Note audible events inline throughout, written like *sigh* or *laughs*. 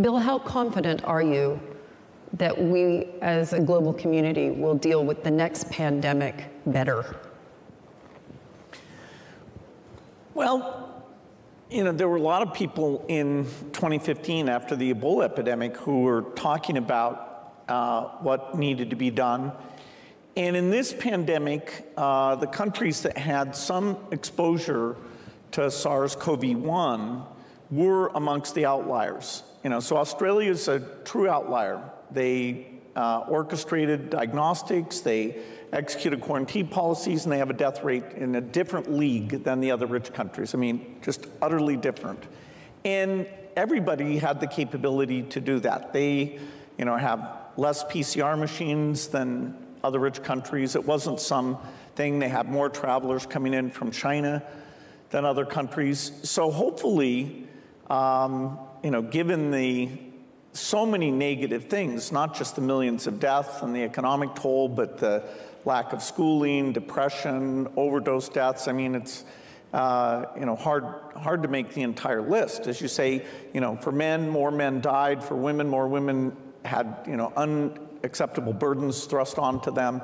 Bill, how confident are you that we as a global community will deal with the next pandemic better? Well, you know, there were a lot of people in 2015 after the Ebola epidemic who were talking about uh, what needed to be done. And in this pandemic, uh, the countries that had some exposure to SARS CoV 1 were amongst the outliers. You know, so Australia is a true outlier. They uh, orchestrated diagnostics, they executed quarantine policies, and they have a death rate in a different league than the other rich countries. I mean, just utterly different. And everybody had the capability to do that. They, you know, have less PCR machines than other rich countries. It wasn't some thing. They have more travelers coming in from China than other countries. So hopefully, um, you know, given the so many negative things, not just the millions of deaths and the economic toll, but the lack of schooling, depression, overdose deaths. I mean, it's uh, you know hard hard to make the entire list. As you say, you know, for men, more men died. For women, more women had you know unacceptable burdens thrust onto them.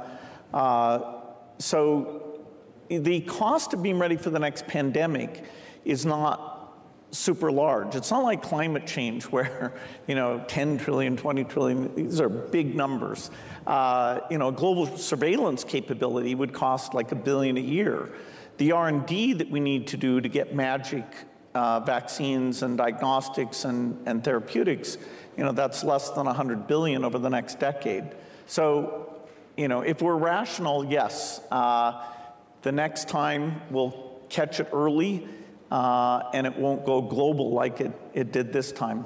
Uh, so the cost of being ready for the next pandemic is not super large. It's not like climate change where, *laughs* you know, 10 trillion, 20 trillion, these are big numbers. Uh, you know, global surveillance capability would cost like a billion a year. The R&D that we need to do to get magic uh, vaccines and diagnostics and, and therapeutics, you know, that's less than 100 billion over the next decade. So, you know, if we're rational, yes, uh, the next time we'll catch it early uh, and it won't go global like it, it did this time.